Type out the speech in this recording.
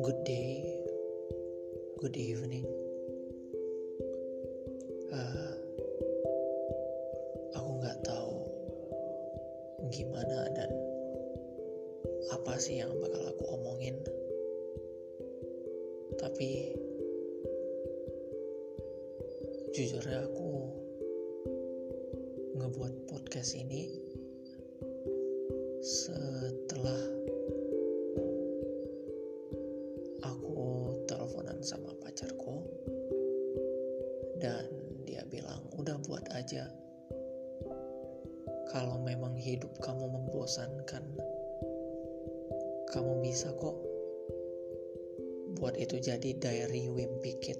good day, good evening. Uh, aku nggak tahu gimana dan apa sih yang bakal aku omongin. Tapi jujurnya aku ngebuat podcast ini setelah dan dia bilang udah buat aja. Kalau memang hidup kamu membosankan kamu bisa kok buat itu jadi diary Wimpy Kid. gitu